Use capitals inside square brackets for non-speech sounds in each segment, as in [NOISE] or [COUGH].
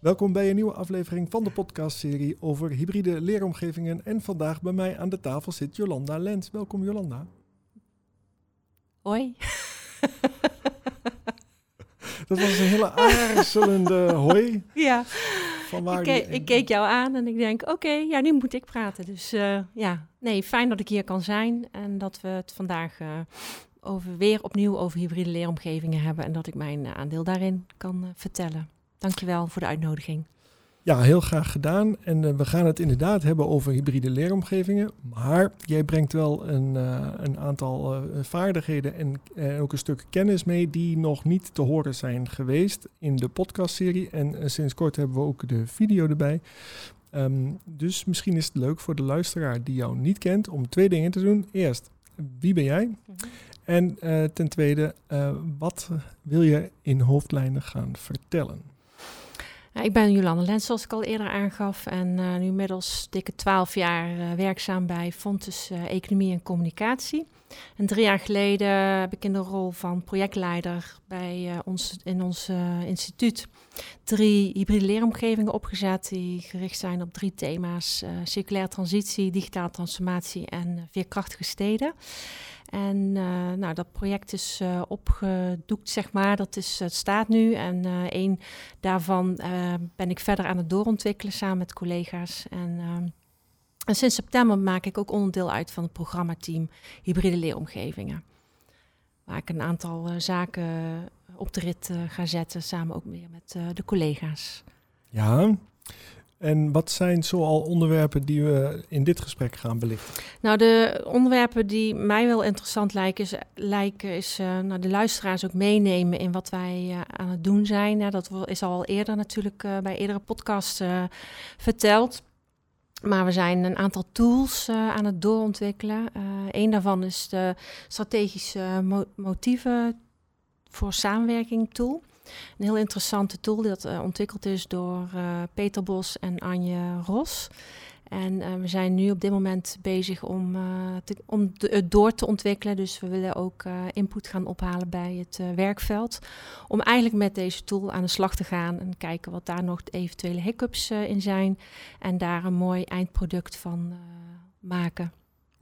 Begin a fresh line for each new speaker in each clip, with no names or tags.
Welkom bij een nieuwe aflevering van de podcastserie over hybride leeromgevingen. En vandaag bij mij aan de tafel zit Jolanda Lens. Welkom Jolanda.
Hoi. [LAUGHS]
Dat was een hele aarzelende hoi.
Ja,
Van waar
ik,
die-
ik keek jou aan en ik denk, oké, ja, nu moet ik praten. Dus eh, ja, nee, fijn dat ik hier kan zijn en dat we het vandaag eh, over, weer opnieuw over hybride leeromgevingen hebben en dat ik mijn eh, aandeel daarin kan vertellen. Dankjewel voor de uitnodiging.
Ja, heel graag gedaan. En eh, we gaan het inderdaad hebben over hybride leeromgevingen. Maar jij brengt wel een, eh, een aantal eh, vaardigheden en ook een stuk kennis mee die nog niet te horen zijn geweest in de podcastserie. En sinds kort hebben we ook de video erbij. Ehm, dus misschien is het leuk voor de luisteraar die jou niet kent om twee dingen te doen. Eerst, wie ben jij? En eh, ten tweede, wat wil je in hoofdlijnen gaan vertellen?
Ik ben Jolande Lens, zoals ik al eerder aangaf. En eh, nu inmiddels dikke twaalf jaar eh, werkzaam bij Fontes eh, Economie en Communicatie. En drie jaar geleden heb ik in de rol van projectleider bij ons, in ons instituut drie hybride leeromgevingen opgezet. Die gericht zijn op drie thema's. circulaire transitie, digitale transformatie en veerkrachtige steden. En eh, nou, dat project is eh, opgedoekt, zeg maar. Dat is, het staat nu. En eh één daarvan eh, ben ik verder aan het doorontwikkelen samen met collega's. En, ehm, en sinds september maak ik ook onderdeel uit van het programmateam Hybride Leeromgevingen. Waar ik een aantal eh, zaken op de rit eh, ga zetten, samen ook weer met eh, de collega's.
Ja. En wat zijn zoal onderwerpen die we in dit gesprek gaan belichten?
Nou, de onderwerpen die mij wel interessant lijken, is, lijken, is eh, nou, de luisteraars ook meenemen in wat wij eh, aan het doen zijn. Ja, dat is al eerder natuurlijk eh, bij eerdere podcasts verteld. Maar we zijn een aantal tools aan het doorontwikkelen. Eh een daarvan is de strategische mo- motieven voor samenwerking tool. Een heel interessante tool dat eh, ontwikkeld is door eh, Peter Bos en Anje Ros. En eh, we zijn nu op dit moment bezig om, om het door te ontwikkelen. Dus we willen ook input gaan ophalen bij het werkveld. Om eigenlijk met deze tool aan de slag te gaan en kijken wat daar nog eventuele hiccups in zijn. En daar een mooi eindproduct van maken.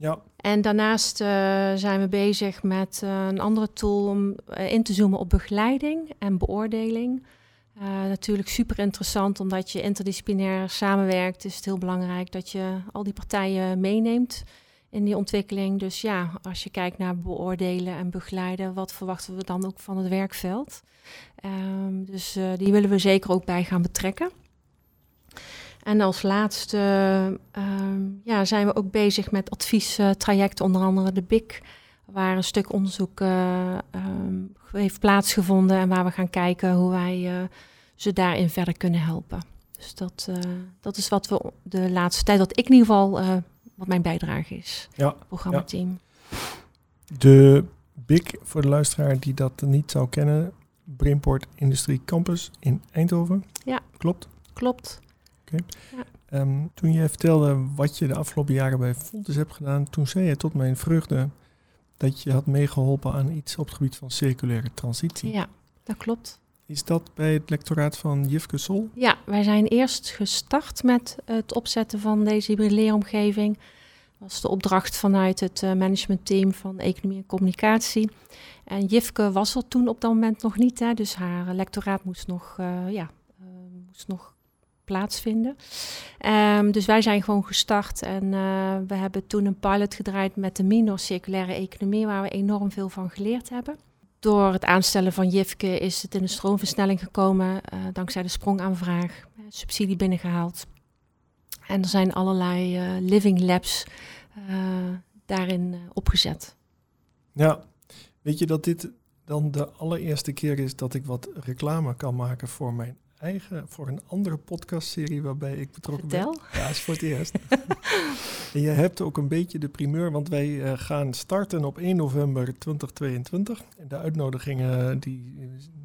Ja,
En daarnaast eh, zijn we bezig met eh, een andere tool om eh, in te zoomen op begeleiding en beoordeling. Natuurlijk super interessant, omdat je interdisciplinair samenwerkt, is het heel belangrijk dat je al die partijen meeneemt in die ontwikkeling. Dus ja, als je kijkt naar beoordelen en begeleiden, wat verwachten we dan ook van het werkveld? Ehm, dus die willen we zeker ook bij gaan betrekken. En als laatste ehm, ja, zijn we ook bezig met adviestrajecten, onder andere de BIC, waar een stuk onderzoek eh, ehm, heeft plaatsgevonden en waar we gaan kijken hoe wij eh, ze daarin verder kunnen helpen. Dus dat, eh, dat is wat we de laatste tijd, dat ik in ieder geval, wat mijn bijdrage is,
ja.
programmateam.
De BIC, voor de luisteraar die dat niet zou kennen, Brainport Industrie Campus in Eindhoven.
Ja.
Klopt.
Klopt.
Ehm, toen je vertelde wat je de afgelopen jaren bij Fontes hebt gedaan, toen zei je tot mijn vreugde dat je had meegeholpen aan iets op het gebied van circulaire transitie.
Ja, dat klopt.
Is dat bij het lectoraat van Jifke Sol?
Ja, wij zijn eerst gestart met het opzetten van deze hybride leeromgeving. Dat was de opdracht vanuit het eh, managementteam van Economie en Communicatie. En Jifke was er toen op dat moment nog niet, hè, dus haar lectoraat moest nog, eh, ja, eh, moest nog plaatsvinden. Ehm, dus wij zijn gewoon gestart en eh, we hebben toen een pilot gedraaid met de minor circulaire economie, waar we enorm veel van geleerd hebben. Door het aanstellen van Jifke is het in de stroomversnelling gekomen, eh, dankzij de sprongaanvraag, eh, subsidie binnengehaald. En er zijn allerlei living labs daarin opgezet.
Ja. Weet je dat dit dan de allereerste keer is dat ik wat reclame kan maken voor mijn eigen, voor een andere podcastserie waarbij ik betrokken ben? Ja, is voor het eerst. [LAUGHS] en je hebt ook een beetje de primeur, want wij eh, gaan starten op 1 november 2022. En de uitnodigingen, die,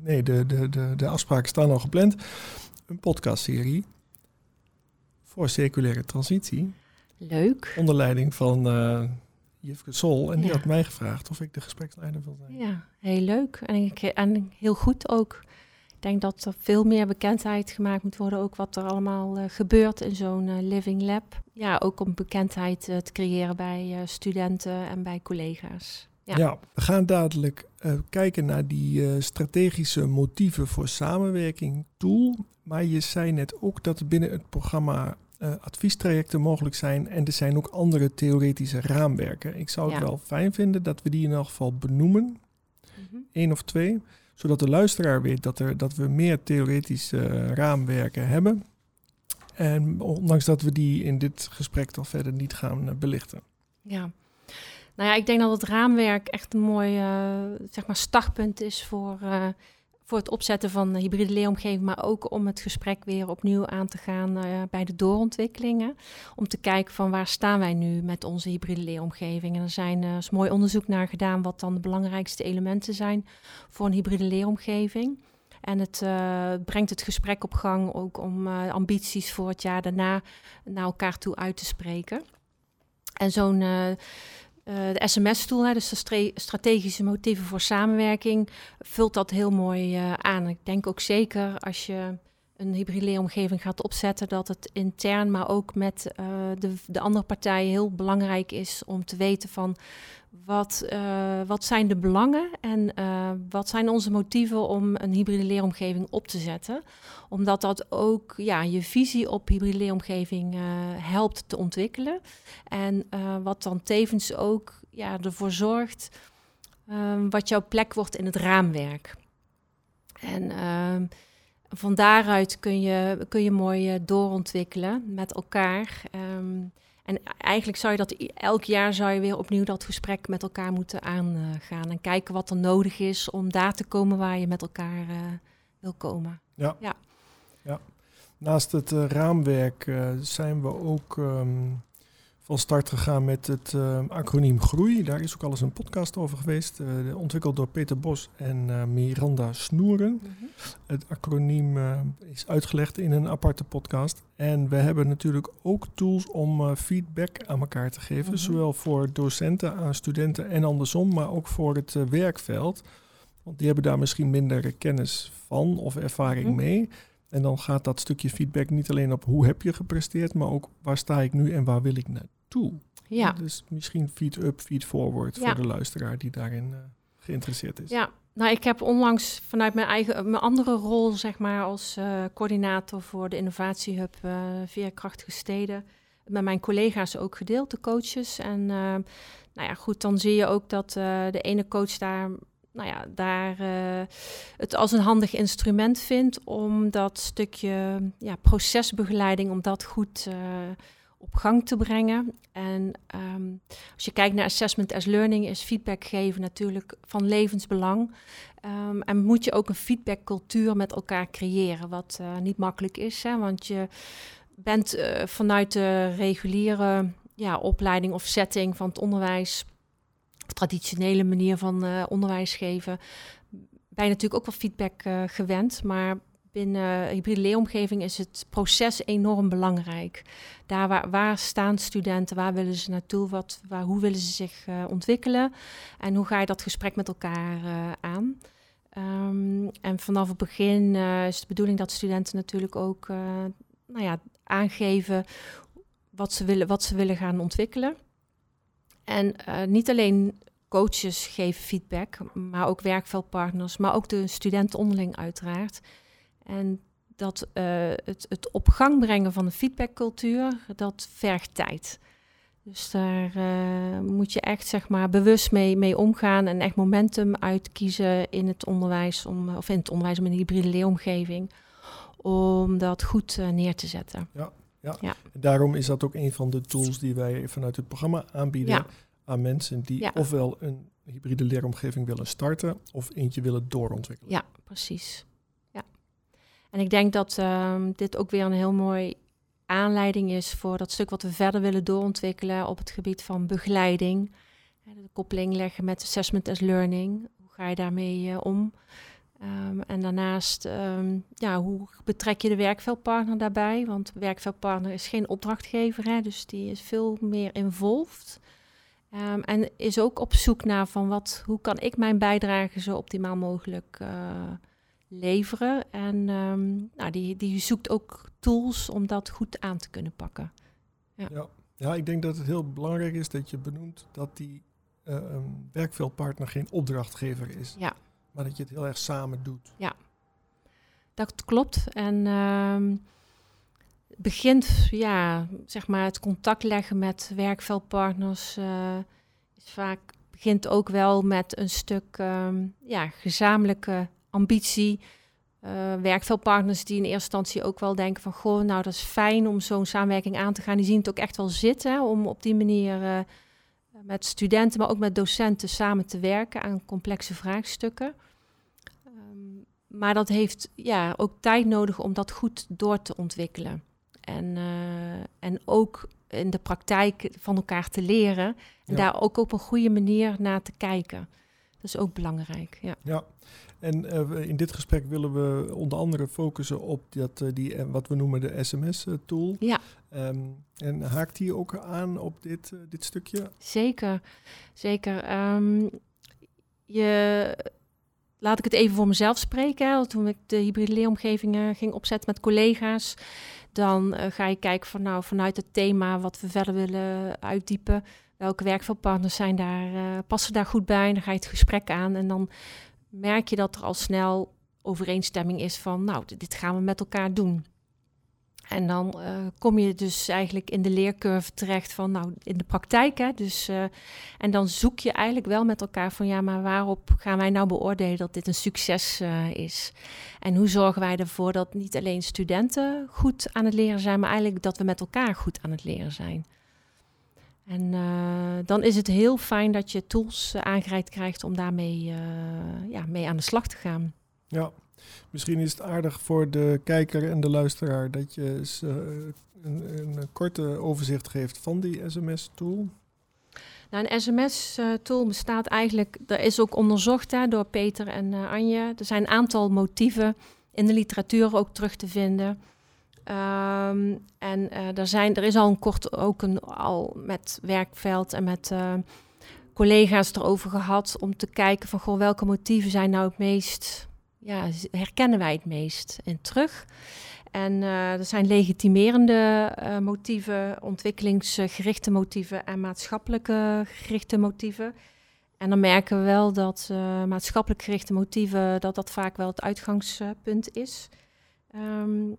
nee, de, de, de, de afspraken staan al gepland. Een podcastserie voor circulaire transitie.
Leuk.
Onder leiding van eh Jifke Sol. En die
Ja.
had mij gevraagd of ik de gespreksleider wil zijn.
Ja, heel leuk. En, ik, en heel goed ook. Ik denk dat er veel meer bekendheid gemaakt moet worden, ook wat er allemaal gebeurt in zo'n Living Lab. Ja, ook om bekendheid te creëren bij studenten en bij collega's.
Ja. ja. we gaan dadelijk kijken naar die strategische motieven voor samenwerking tool. Maar je zei net ook dat binnen het programma uh, adviestrajecten mogelijk zijn en er zijn ook andere theoretische raamwerken. Ik zou het wel fijn vinden dat we die in elk geval benoemen, mm één of twee, zodat de luisteraar weet dat, er, dat we meer theoretische raamwerken hebben. En ondanks dat we die in dit gesprek dan verder niet gaan eh, belichten.
Ja, nou ja, ik denk dat het raamwerk echt een mooi uh, zeg maar startpunt is voor voor het opzetten van hybride leeromgeving, maar ook om het gesprek weer opnieuw aan te gaan uh, bij de doorontwikkelingen. Om te kijken van waar staan wij nu met onze hybride leeromgeving. En er zijn is mooi onderzoek naar gedaan wat dan de belangrijkste elementen zijn voor een hybride leeromgeving. En het uh, brengt het gesprek op gang ook om ambities voor het jaar daarna naar elkaar toe uit te spreken. En zo'n uh, de SMS-tool, dus de strategische motieven voor samenwerking, vult dat heel mooi uh, aan. Ik denk ook zeker als je een hybride omgeving gaat opzetten, dat het intern, maar ook met uh, de, de andere partijen heel belangrijk is om te weten van wat, uh, wat zijn de belangen en uh, wat zijn onze motieven om een hybride leeromgeving op te zetten. Omdat dat ook ja, je visie op hybride leeromgeving helpt te ontwikkelen. En wat dan tevens ook ja, ervoor zorgt wat jouw plek wordt in het raamwerk. En ehm, van daaruit kun je, kun je mooi doorontwikkelen met elkaar. Um, en eigenlijk zou je dat elk jaar zou je weer opnieuw dat gesprek met elkaar moeten aangaan. En kijken wat er nodig is om daar te komen waar je met elkaar uh, wil komen.
Ja. ja. ja. Naast het uh, raamwerk uh, zijn we ook um, van start gegaan met het uh, acroniem GROEI. Daar is ook al eens een podcast over geweest, uh, ontwikkeld door Peter Bos en uh, Miranda Snoeren. Mhm. Het acroniem is uitgelegd in een aparte podcast. En we hebben natuurlijk ook tools om feedback aan elkaar te geven, mhm. zowel voor docenten aan studenten en andersom, maar ook voor het werkveld. Want die hebben daar misschien minder kennis van of ervaring mhm. mee. En dan gaat dat stukje feedback niet alleen op hoe heb je gepresteerd, maar ook waar sta ik nu en waar wil ik naartoe. Ja. Dus misschien feed-up, feed-forward voor de luisteraar die daarin uh, geïnteresseerd is.
Ja, nou ik heb onlangs vanuit mijn eigen, mijn andere rol, zeg maar, als uh, coördinator voor de innovatiehub uh, Veerkrachtige Steden, met mijn collega's ook gedeeld, de coaches. En nou ja, goed, dan zie je ook dat de ene coach daar nou ja, daar uh, het als een handig instrument vindt om dat stukje ja, procesbegeleiding, om dat goed uh, op gang te brengen. En um, als je kijkt naar assessment as learning, is feedback geven natuurlijk van levensbelang. Um, en moet je ook een feedbackcultuur met elkaar creëren, wat uh, niet makkelijk is. Hè? Want je bent vanuit de reguliere ja, opleiding of setting van het onderwijs traditionele manier van uh, onderwijs geven, je natuurlijk ook wel feedback uh, gewend. Maar binnen hybride leeromgeving is het proces enorm belangrijk. Daar waar, staan studenten, waar willen ze naartoe, wat, waar, hoe willen ze zich uh, ontwikkelen en hoe ga je dat gesprek met elkaar aan. Um, en vanaf het begin is de bedoeling dat studenten natuurlijk ook nou ja, aangeven wat ze, willen, wat ze willen gaan ontwikkelen. En uh, niet alleen coaches geven feedback, maar ook werkveldpartners, maar ook de studenten onderling uiteraard. En dat uh, het, het op gang brengen van de feedbackcultuur, dat vergt tijd. Dus daar uh, moet je echt zeg maar, bewust mee, mee omgaan en echt momentum uitkiezen in het onderwijs, om, of in het onderwijs, om in een hybride leeromgeving, om dat goed neer te zetten.
Ja, ja. ja. Daarom is dat ook een van de tools die wij vanuit het programma aanbieden. Ja aan mensen die ofwel een hybride leeromgeving willen starten of eentje willen doorontwikkelen.
Ja, precies. Ja. En ik denk dat um, dit ook weer een heel mooi aanleiding is voor dat stuk wat we verder willen doorontwikkelen op het gebied van begeleiding. De koppeling leggen met assessment as learning. Hoe ga je daarmee uh, om? Um, en daarnaast, um, ja, hoe betrek je de werkveldpartner daarbij? Want de werkveldpartner is geen opdrachtgever, hè, dus die is veel meer involved. Um, en is ook op zoek naar van wat, hoe kan ik mijn bijdrage zo optimaal mogelijk uh, leveren. En ehm, nou, die, die zoekt ook tools om dat goed aan te kunnen pakken.
Ja. ja. Ja, ik denk dat het heel belangrijk is dat je benoemt dat die uh, werkveldpartner geen opdrachtgever is.
Ja.
Maar dat je het heel erg samen doet.
Ja, dat klopt. En uh, begint, ja, zeg maar, het contact leggen met werkveldpartners uh, is vaak begint ook wel met een stuk um, ja, gezamenlijke ambitie. Uh, werkveldpartners die in eerste instantie ook wel denken van... goh, nou dat is fijn om zo'n samenwerking aan te gaan. Die zien het ook echt wel zitten om op die manier uh, met studenten... maar ook met docenten samen te werken aan complexe vraagstukken. Um, maar dat heeft ja, ook tijd nodig om dat goed door te ontwikkelen. En, uh, en ook in de praktijk van elkaar te leren. En ja. daar ook op een goede manier naar te kijken. Dat is ook belangrijk. Ja.
ja. En uh, in dit gesprek willen we onder andere focussen op dat, uh, die, wat we noemen de SMS-tool.
Ja.
Um, en haakt die ook aan op dit, dit stukje?
Zeker, zeker. Um, je, laat ik het even voor mezelf spreken. Toen ik de hybride leeromgevingen ging opzetten met collega's, dan ga je kijken van nou vanuit het thema wat we verder willen uitdiepen. Welke werkveldpartners zijn daar, passen daar goed bij? En dan ga je het gesprek aan en dan merk je dat er al snel overeenstemming is van, nou, dit gaan we met elkaar doen. En dan uh, kom je dus eigenlijk in de leercurve terecht van, nou, in de praktijk. Hè, dus, uh, en dan zoek je eigenlijk wel met elkaar van, ja, maar waarop gaan wij nou beoordelen dat dit een succes uh, is? En hoe zorgen wij ervoor dat niet alleen studenten goed aan het leren zijn, maar eigenlijk dat we met elkaar goed aan het leren zijn? En dan is het heel fijn dat je tools aangereikt krijgt om daarmee ja, mee aan de slag te gaan.
Ja, misschien is het aardig voor de kijker en de luisteraar dat je eens, een, een, korte overzicht geeft van die SMS-tool.
Nou, een SMS-tool bestaat eigenlijk, dat is ook onderzocht hè, door Peter en Anje. Er zijn een aantal motieven in de literatuur ook terug te vinden. Um, en uh, er, zijn, er is al een kort ook een, al met werkveld en met uh, collega's erover gehad om te kijken van goh, welke motieven zijn nou het meest, ja, herkennen wij het meest in terug. En uh, er zijn legitimerende motieven, ontwikkelingsgerichte motieven en maatschappelijke gerichte motieven. En dan merken we wel dat maatschappelijk gerichte motieven, dat dat vaak wel het uitgangspunt is. Um,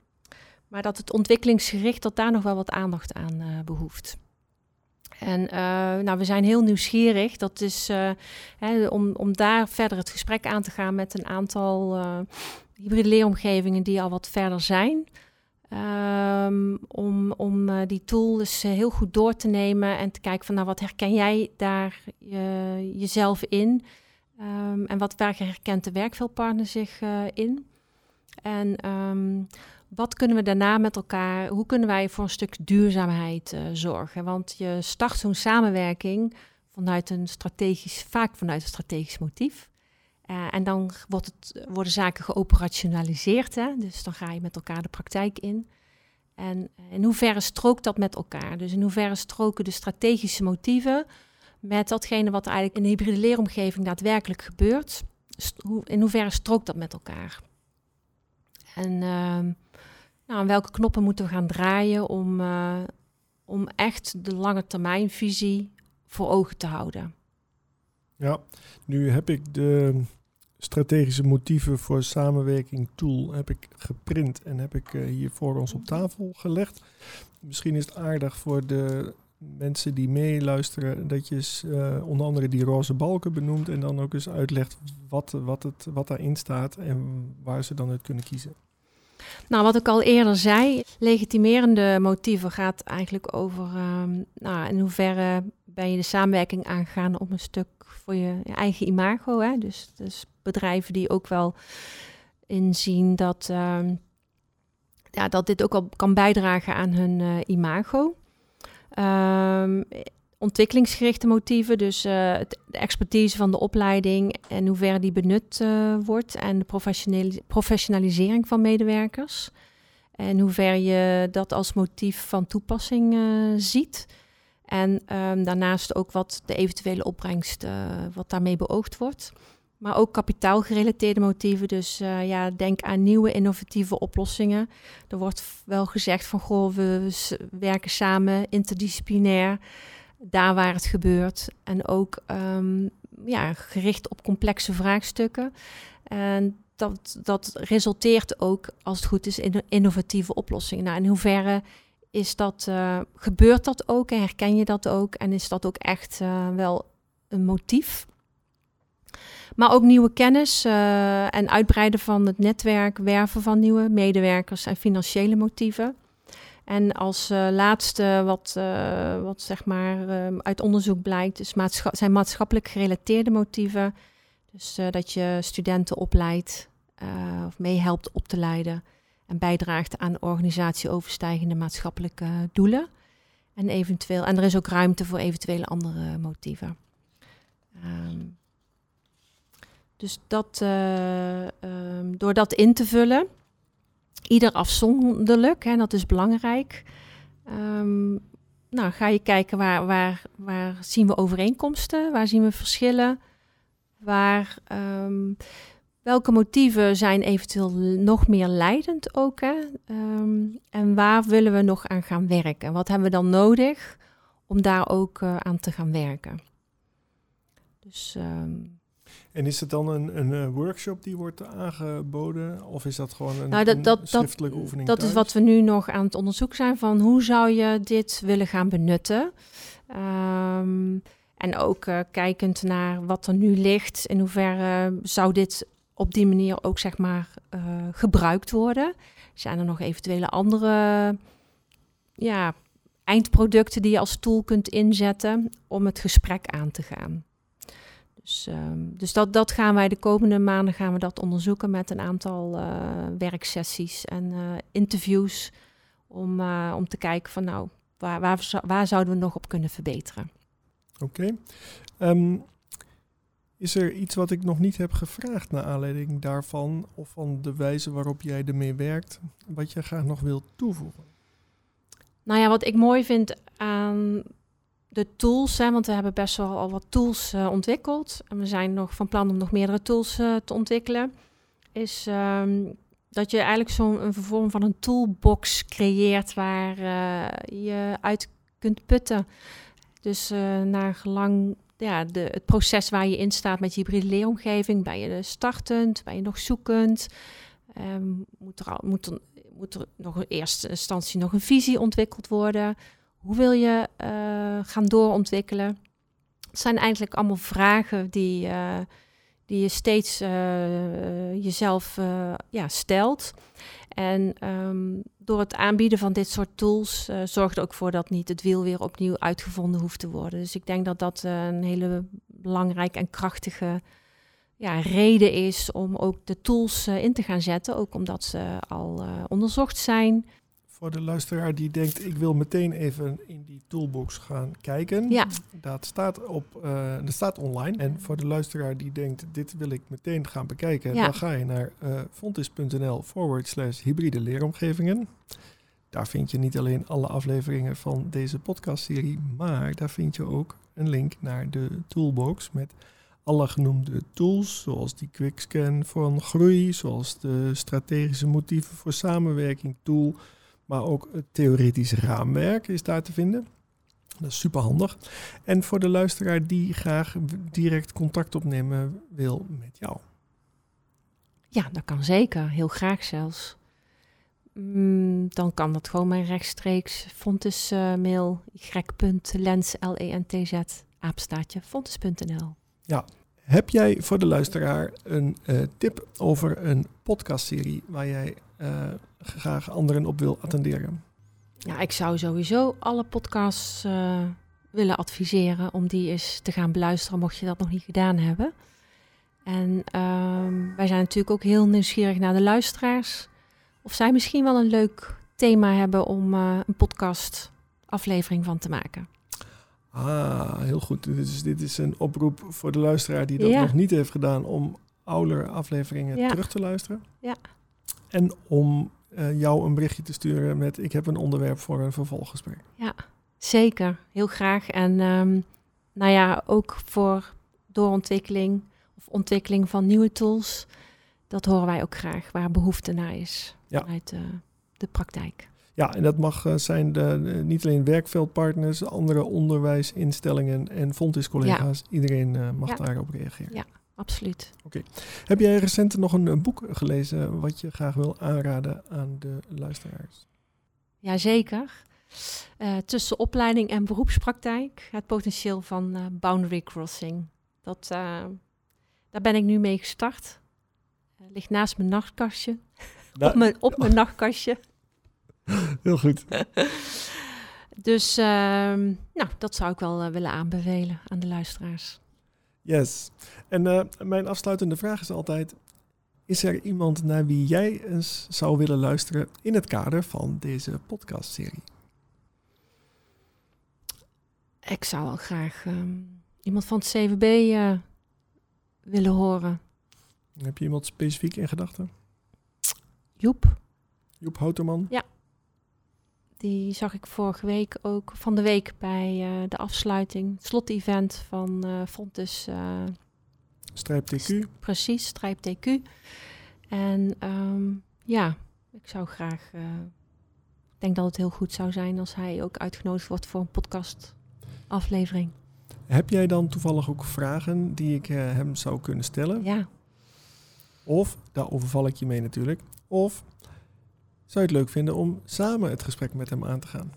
maar dat het ontwikkelingsgericht, dat daar nog wel wat aandacht aan behoeft. En uh, nou, we zijn heel nieuwsgierig. Dat is uh, hè, om, om daar verder het gesprek aan te gaan met een aantal hybride leeromgevingen die al wat verder zijn. Um, om om die tool dus heel goed door te nemen en te kijken van nou, wat herken jij daar jezelf in? Um, en wat waar herkent de werkveldpartner zich in? En um, wat kunnen we daarna met elkaar, hoe kunnen wij voor een stuk duurzaamheid uh, zorgen? Want je start zo'n samenwerking vanuit een strategisch, vaak vanuit een strategisch motief. Uh, en dan wordt het, worden zaken geoperationaliseerd. Hè? Dus dan ga je met elkaar de praktijk in. En in hoeverre strookt dat met elkaar? Dus in hoeverre stroken de strategische motieven met datgene wat eigenlijk in de hybride leeromgeving daadwerkelijk gebeurt? In hoeverre strookt dat met elkaar? En uh, nou, aan welke knoppen moeten we gaan draaien om, uh, om echt de lange termijnvisie voor ogen te houden?
Ja, nu heb ik de strategische motieven voor samenwerking tool heb ik geprint en heb ik uh, hier voor ons op tafel gelegd. Misschien is het aardig voor de mensen die meeluisteren dat je uh, onder andere die roze balken benoemt en dan ook eens uitlegt wat, wat, het, wat daarin staat en waar ze dan uit kunnen kiezen.
Nou, wat ik al eerder zei, legitimerende motieven gaat eigenlijk over um, nou, in hoeverre ben je de samenwerking aangegaan op een stuk voor je, eigen imago. Hè? Dus, dus, bedrijven die ook wel inzien dat, um, ja, dat dit ook al kan bijdragen aan hun uh, imago. Um, ontwikkelingsgerichte motieven, dus uh, de expertise van de opleiding en hoe ver die benut uh, wordt en de professionalisering van medewerkers. En hoe ver je dat als motief van toepassing uh, ziet. En um, daarnaast ook wat de eventuele opbrengst, wat daarmee beoogd wordt. maar ook kapitaalgerelateerde motieven. Dus ja, denk aan nieuwe innovatieve oplossingen. Er wordt wel gezegd van, goh, we werken samen interdisciplinair, daar waar het gebeurt. En ook um, ja, gericht op complexe vraagstukken. En dat, dat resulteert ook, als het goed is, in innovatieve oplossingen. Nou, in hoeverre is dat, uh, gebeurt dat ook en herken je dat ook? En is dat ook echt uh, wel een motief? Maar ook nieuwe kennis uh, en uitbreiden van het netwerk, werven van nieuwe medewerkers en financiële motieven. En als uh, laatste, wat, uh, wat zeg maar uh, uit onderzoek blijkt, zijn maatschappelijk gerelateerde motieven. Dus dat je studenten opleidt of meehelpt op te leiden en bijdraagt aan organisatieoverstijgende maatschappelijke doelen. En, eventueel, en er is ook ruimte voor eventuele andere motieven. Um, dus dat, um, door dat in te vullen, ieder afzonderlijk, hè, dat is belangrijk. Um, nou, ga je kijken waar, waar, waar zien we overeenkomsten, waar zien we verschillen, waar, um, welke motieven zijn eventueel nog meer leidend ook, hè? Um, en waar willen we nog aan gaan werken? Wat hebben we dan nodig om daar ook uh, aan te gaan werken? Dus
en is het dan een, een, een, workshop die wordt aangeboden? Of is dat gewoon een,
nou, dat, dat,
een schriftelijke oefening?
Dat is wat we nu nog aan het onderzoek zijn van hoe zou je dit willen gaan benutten? Um, en ook uh, kijkend naar wat er nu ligt, in hoeverre zou dit op die manier ook zeg maar uh, gebruikt worden? Zijn er nog eventuele andere ja, eindproducten die je als tool kunt inzetten om het gesprek aan te gaan? Dus, um, dus dat, dat gaan wij de komende maanden gaan we dat onderzoeken met een aantal uh, werksessies en uh, interviews. Om, uh, om te kijken van nou, waar, waar, waar zouden we nog op kunnen verbeteren.
Oké. Okay. Um, is er iets wat ik nog niet heb gevraagd naar aanleiding daarvan of van de wijze waarop jij ermee werkt, wat je graag nog wilt toevoegen?
Nou ja, wat ik mooi vind aan de tools, hè, want we hebben best wel al wat tools uh, ontwikkeld. En we zijn nog van plan om nog meerdere tools uh, te ontwikkelen. Is um, dat je eigenlijk zo'n vorm van een toolbox creëert waar uh, je uit kunt putten. Dus naar gelang ja, de, het proces waar je in staat met je hybride leeromgeving. Ben je startend? Ben je nog zoekend? Um, moet, er al, moet, er, moet er nog in eerste instantie nog een visie ontwikkeld worden? Hoe wil je uh, gaan doorontwikkelen? Het zijn eigenlijk allemaal vragen die, uh, die je steeds uh, jezelf ja, stelt. En um, door het aanbieden van dit soort tools zorgt er ook voor dat niet het wiel weer opnieuw uitgevonden hoeft te worden. Dus ik denk dat dat een hele belangrijke en krachtige ja, reden is om ook de tools in te gaan zetten. Ook omdat ze al onderzocht zijn
voor de luisteraar die denkt, ik wil meteen even in die toolbox gaan kijken.
Ja.
Dat staat, op, uh, dat staat online. En voor de luisteraar die denkt, dit wil ik meteen gaan bekijken, ja. dan ga je naar uh, fontis.nl forward slash hybride leeromgevingen. Daar vind je niet alleen alle afleveringen van deze podcastserie, maar daar vind je ook een link naar de toolbox met alle genoemde tools, zoals die quickscan voor groei, zoals de strategische motieven voor samenwerking tool, maar ook het theoretisch raamwerk is daar te vinden. Dat is super handig. En voor de luisteraar die graag direct contact opnemen wil met jou.
Ja, dat kan zeker. Heel graag zelfs. Mm, dan kan dat gewoon mijn rechtstreeks Fontes uh, mail y.lens l e n t z fontes.nl.
Ja. Heb jij voor de luisteraar een uh, tip over een podcastserie waar jij uh, graag anderen op wil attenderen?
Ja, ik zou sowieso alle podcasts uh, willen adviseren om die eens te gaan beluisteren, mocht je dat nog niet gedaan hebben. En uh, wij zijn natuurlijk ook heel nieuwsgierig naar de luisteraars. Of zij misschien wel een leuk thema hebben om een podcast aflevering van te maken.
Ah, heel goed. Dit is, dit is een oproep voor de luisteraar die dat ja. nog niet heeft gedaan om ouder afleveringen ja. terug te luisteren.
Ja.
En om uh, jou een berichtje te sturen met ik heb een onderwerp voor een vervolggesprek.
Ja, zeker. Heel graag. En um, nou ja, ook voor doorontwikkeling of ontwikkeling van nieuwe tools. Dat horen wij ook graag, waar behoefte naar is
Ja.
vanuit de, de praktijk.
Ja, en dat mag eh, zijn de, niet alleen werkveldpartners, andere onderwijsinstellingen en Fontis-collega's. Iedereen eh, mag
Ja.
daarop reageren.
Ja. Absoluut.
Heb jij recent nog een, een boek gelezen wat je graag wil aanraden aan de luisteraars?
Jazeker. Eh tussen opleiding en beroepspraktijk. Het potentieel van boundary crossing. Dat, daar ben ik nu mee gestart. Ligt naast mijn nachtkastje. op mijn, op mijn nachtkastje. [LAUGHS]
Heel goed. [LAUGHS]
Dus ehm, nou, dat zou ik wel eh, willen aanbevelen aan de luisteraars.
Yes. En eh, mijn afsluitende vraag is altijd: is er iemand naar wie jij eens zou willen luisteren in het kader van deze podcastserie?
Ik zou wel graag ehm, iemand van het CVB eh, willen horen.
Heb je iemand specifiek in gedachten?
Joep,
Joep Houterman?
Die zag ik vorige week ook van de week bij eh, de afsluiting, het slot-event van eh Fontes eh,
Strijp TQ?
Precies, Strijp TQ. En ehm, ja, ik zou graag. ik denk dat het heel goed zou zijn als hij ook uitgenodigd wordt voor een podcastaflevering.
Heb jij dan toevallig ook vragen die ik hem zou kunnen stellen?
Ja,
Of, daar overval ik je mee natuurlijk, of zou je het leuk vinden om samen het gesprek met hem aan te gaan?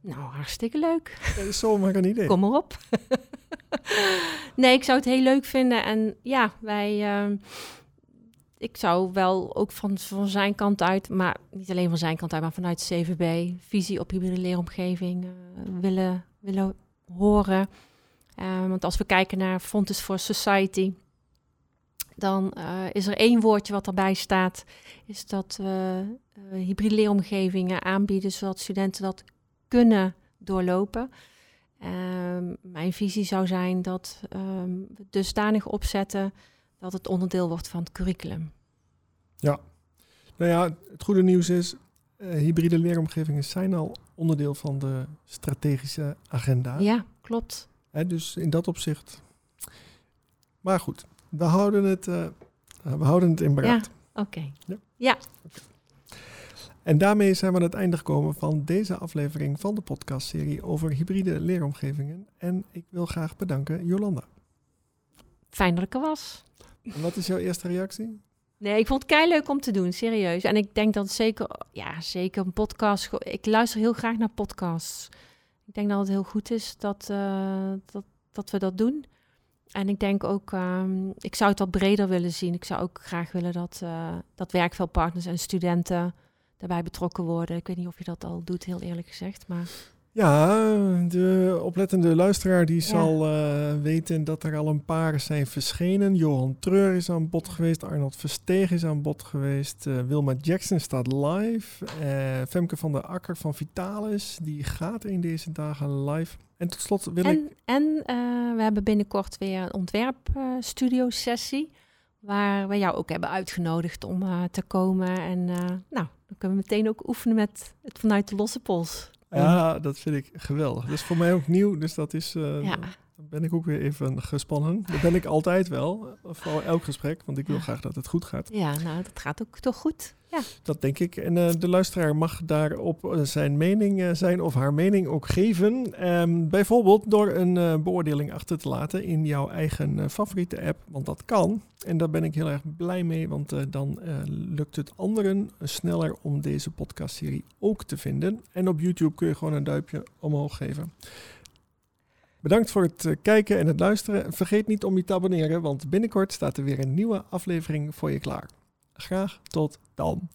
nou hartstikke leuk.
Dat is zomaar een idee.
Kom erop. [LAUGHS] nee, ik zou het heel leuk vinden. En ja, wij. ehm, ik zou wel ook van, van zijn kant uit, maar niet alleen van zijn kant uit, maar vanuit CVB, visie op hybride leeromgeving eh, willen, willen horen. Eh, want als we kijken naar Fontes for Society, dan eh, is er één woordje wat erbij staat, is dat we eh, hybride leeromgevingen aanbieden, zodat studenten dat kunnen doorlopen. Ehm, mijn visie zou zijn dat ehm, we dusdanig opzetten dat het onderdeel wordt van het curriculum.
Nou ja, het goede nieuws is, eh, hybride leeromgevingen zijn al onderdeel van de strategische agenda.
Ja, klopt.
Dus in dat opzicht. Maar goed, we houden het, eh, we houden het in beraad.
Oké.
En daarmee zijn we aan het einde gekomen van deze aflevering van de podcastserie over hybride leeromgevingen. En ik wil graag bedanken Jolanda.
Fijn dat ik er was.
En wat is jouw eerste reactie?
Nee, ik vond het kei leuk om te doen, serieus. En ik denk dat zeker, ja, zeker een podcast. Ik luister heel graag naar podcasts. Ik denk dat het heel goed is dat, eh, dat, dat we dat doen. En ik denk ook, ehm, ik zou het wat breder willen zien. Ik zou ook graag willen dat, eh dat werkveldpartners en studenten daarbij betrokken worden. Ik weet niet of je dat al doet, heel eerlijk gezegd. Maar
Ja, de oplettende luisteraar die zal eh, weten dat er al een paar zijn verschenen. Johan Treur is aan bod geweest, Arnold Versteeg is aan bod geweest, eh, Wilma Jackson staat live, eh, Femke van der Akker van Vitalis, die gaat in deze dagen live. En tot slot wil ik...
En, we hebben binnenkort weer een ontwerpstudio-sessie. waar we jou ook hebben uitgenodigd om te komen. En nou, dan kunnen we meteen ook oefenen met het vanuit de losse pols.
Ja, dat vind ik geweldig. Dat is voor mij ook nieuw, dus dat is... eh,
Ja.
Ben ik ook weer even gespannen. Dat ben ik altijd wel, voor elk gesprek, want ik wil
Ja.
graag dat het goed gaat.
Ja, nou, dat gaat ook toch goed. Ja,
Dat denk ik. En eh, de luisteraar mag daarop eh, zijn mening, eh, zijn of haar mening ook geven. Ehm, bijvoorbeeld door een beoordeling achter te laten in jouw eigen favoriete app. Want dat kan. En daar ben ik heel erg blij mee, want dan lukt het anderen sneller om deze podcastserie ook te vinden. En op YouTube kun je gewoon een duimpje omhoog geven. Bedankt voor het eh, kijken en het luisteren. Vergeet niet om je te abonneren, want binnenkort staat er weer een nieuwe aflevering voor je klaar. Graag tot dan.